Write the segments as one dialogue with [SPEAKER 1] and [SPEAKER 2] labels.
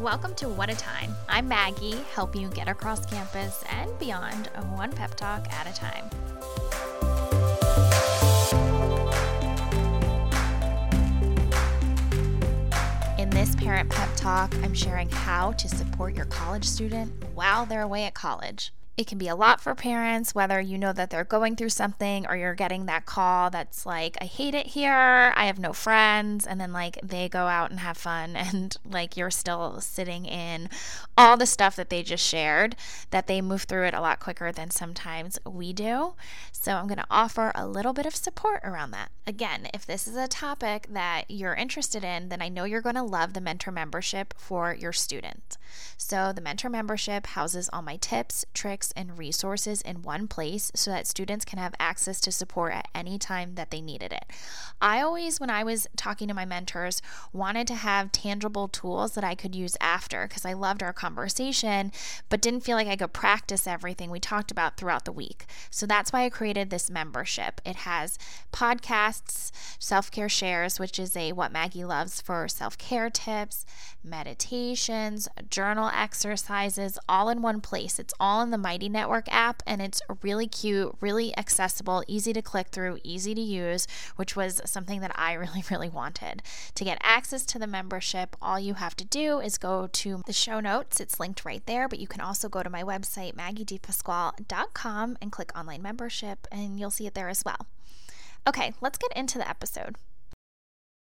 [SPEAKER 1] Welcome to What a Time. I'm Maggie, helping you get across campus and beyond one pep talk at a time. In this parent pep talk, I'm sharing how to support your college student while they're away at college it can be a lot for parents, whether you know that they're going through something or you're getting that call that's like, I hate it here, I have no friends. And then, like, they go out and have fun, and like, you're still sitting in all the stuff that they just shared, that they move through it a lot quicker than sometimes we do. So, I'm going to offer a little bit of support around that. Again, if this is a topic that you're interested in, then I know you're going to love the mentor membership for your student. So, the mentor membership houses all my tips, tricks, and resources in one place so that students can have access to support at any time that they needed it. I always, when I was talking to my mentors, wanted to have tangible tools that I could use after because I loved our conversation, but didn't feel like I could practice everything we talked about throughout the week. So that's why I created this membership. It has podcasts, self care shares, which is a what Maggie loves for self care tips, meditations, journal exercises, all in one place. It's all in the Mighty Network app, and it's really cute, really accessible, easy to click through, easy to use, which was something that I really, really wanted. To get access to the membership, all you have to do is go to the show notes. It's linked right there, but you can also go to my website, maggiedipasquale.com, and click online membership, and you'll see it there as well. Okay, let's get into the episode.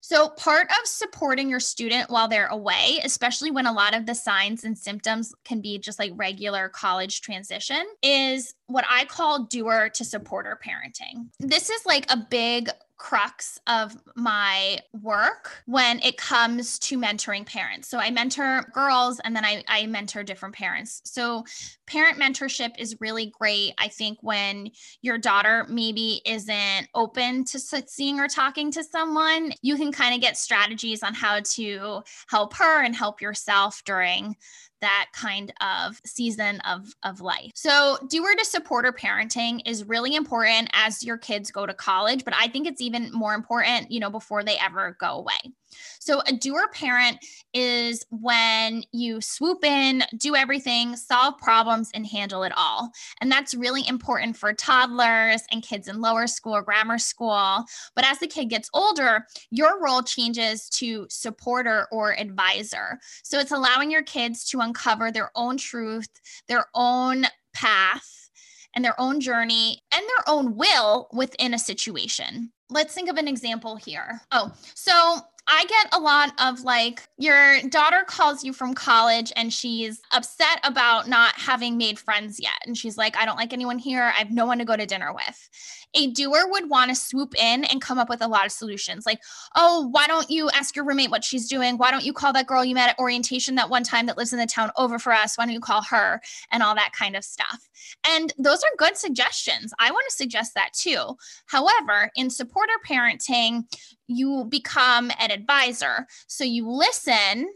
[SPEAKER 2] So, part of supporting your student while they're away, especially when a lot of the signs and symptoms can be just like regular college transition, is what I call doer to supporter parenting. This is like a big crux of my work when it comes to mentoring parents. So I mentor girls and then I, I mentor different parents. So parent mentorship is really great. I think when your daughter maybe isn't open to seeing or talking to someone, you can kind of get strategies on how to help her and help yourself during that kind of season of, of life. So, doer to supporter parenting is really important as your kids go to college, but I think it's even more important, you know, before they ever go away. So, a doer parent is when you swoop in, do everything, solve problems, and handle it all. And that's really important for toddlers and kids in lower school grammar school. But as the kid gets older, your role changes to supporter or advisor. So, it's allowing your kids to uncover their own truth, their own path, and their own journey and their own will within a situation. Let's think of an example here. Oh, so I get a lot of like, your daughter calls you from college and she's upset about not having made friends yet. And she's like, I don't like anyone here. I have no one to go to dinner with. A doer would want to swoop in and come up with a lot of solutions like, oh, why don't you ask your roommate what she's doing? Why don't you call that girl you met at orientation that one time that lives in the town over for us? Why don't you call her? And all that kind of stuff. And those are good suggestions. I want to suggest that too. However, in supporter parenting, you become an advisor. So you listen,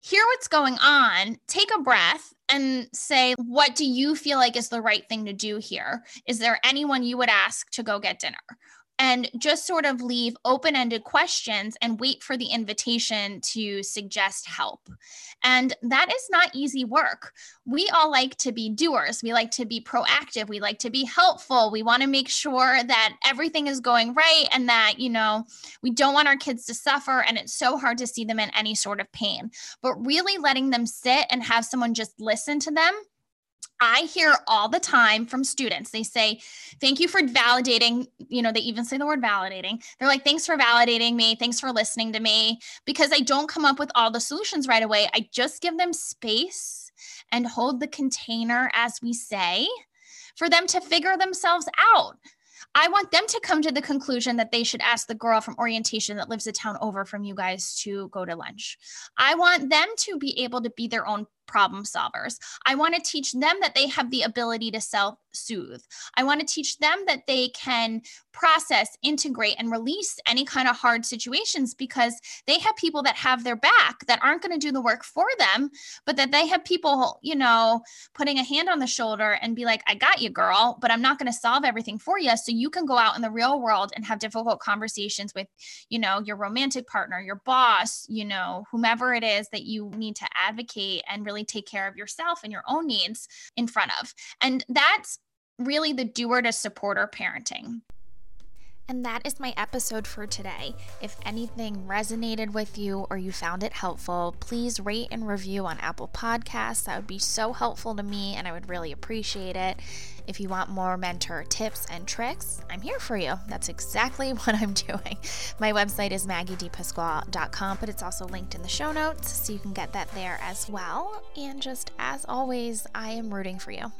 [SPEAKER 2] hear what's going on, take a breath, and say, What do you feel like is the right thing to do here? Is there anyone you would ask to go get dinner? And just sort of leave open ended questions and wait for the invitation to suggest help. And that is not easy work. We all like to be doers. We like to be proactive. We like to be helpful. We want to make sure that everything is going right and that, you know, we don't want our kids to suffer. And it's so hard to see them in any sort of pain. But really letting them sit and have someone just listen to them I hear all the time from students. They say, Thank you for validating. You know, they even say the word validating. They're like, Thanks for validating me. Thanks for listening to me. Because I don't come up with all the solutions right away. I just give them space and hold the container, as we say, for them to figure themselves out. I want them to come to the conclusion that they should ask the girl from orientation that lives a town over from you guys to go to lunch. I want them to be able to be their own problem solvers. I want to teach them that they have the ability to self soothe. I want to teach them that they can process, integrate, and release any kind of hard situations because they have people that have their back that aren't going to do the work for them, but that they have people, you know, putting a hand on the shoulder and be like, I got you, girl, but I'm not going to solve everything for you. So you can go out in the real world and have difficult conversations with, you know, your romantic partner, your boss, you know, whomever it is that you need to advocate and really take care of yourself and your own needs in front of. And that's really the doer to supporter parenting.
[SPEAKER 1] And that is my episode for today. If anything resonated with you or you found it helpful, please rate and review on Apple Podcasts. That would be so helpful to me and I would really appreciate it. If you want more mentor tips and tricks, I'm here for you. That's exactly what I'm doing. My website is maggiedipasquale.com, but it's also linked in the show notes, so you can get that there as well. And just as always, I am rooting for you.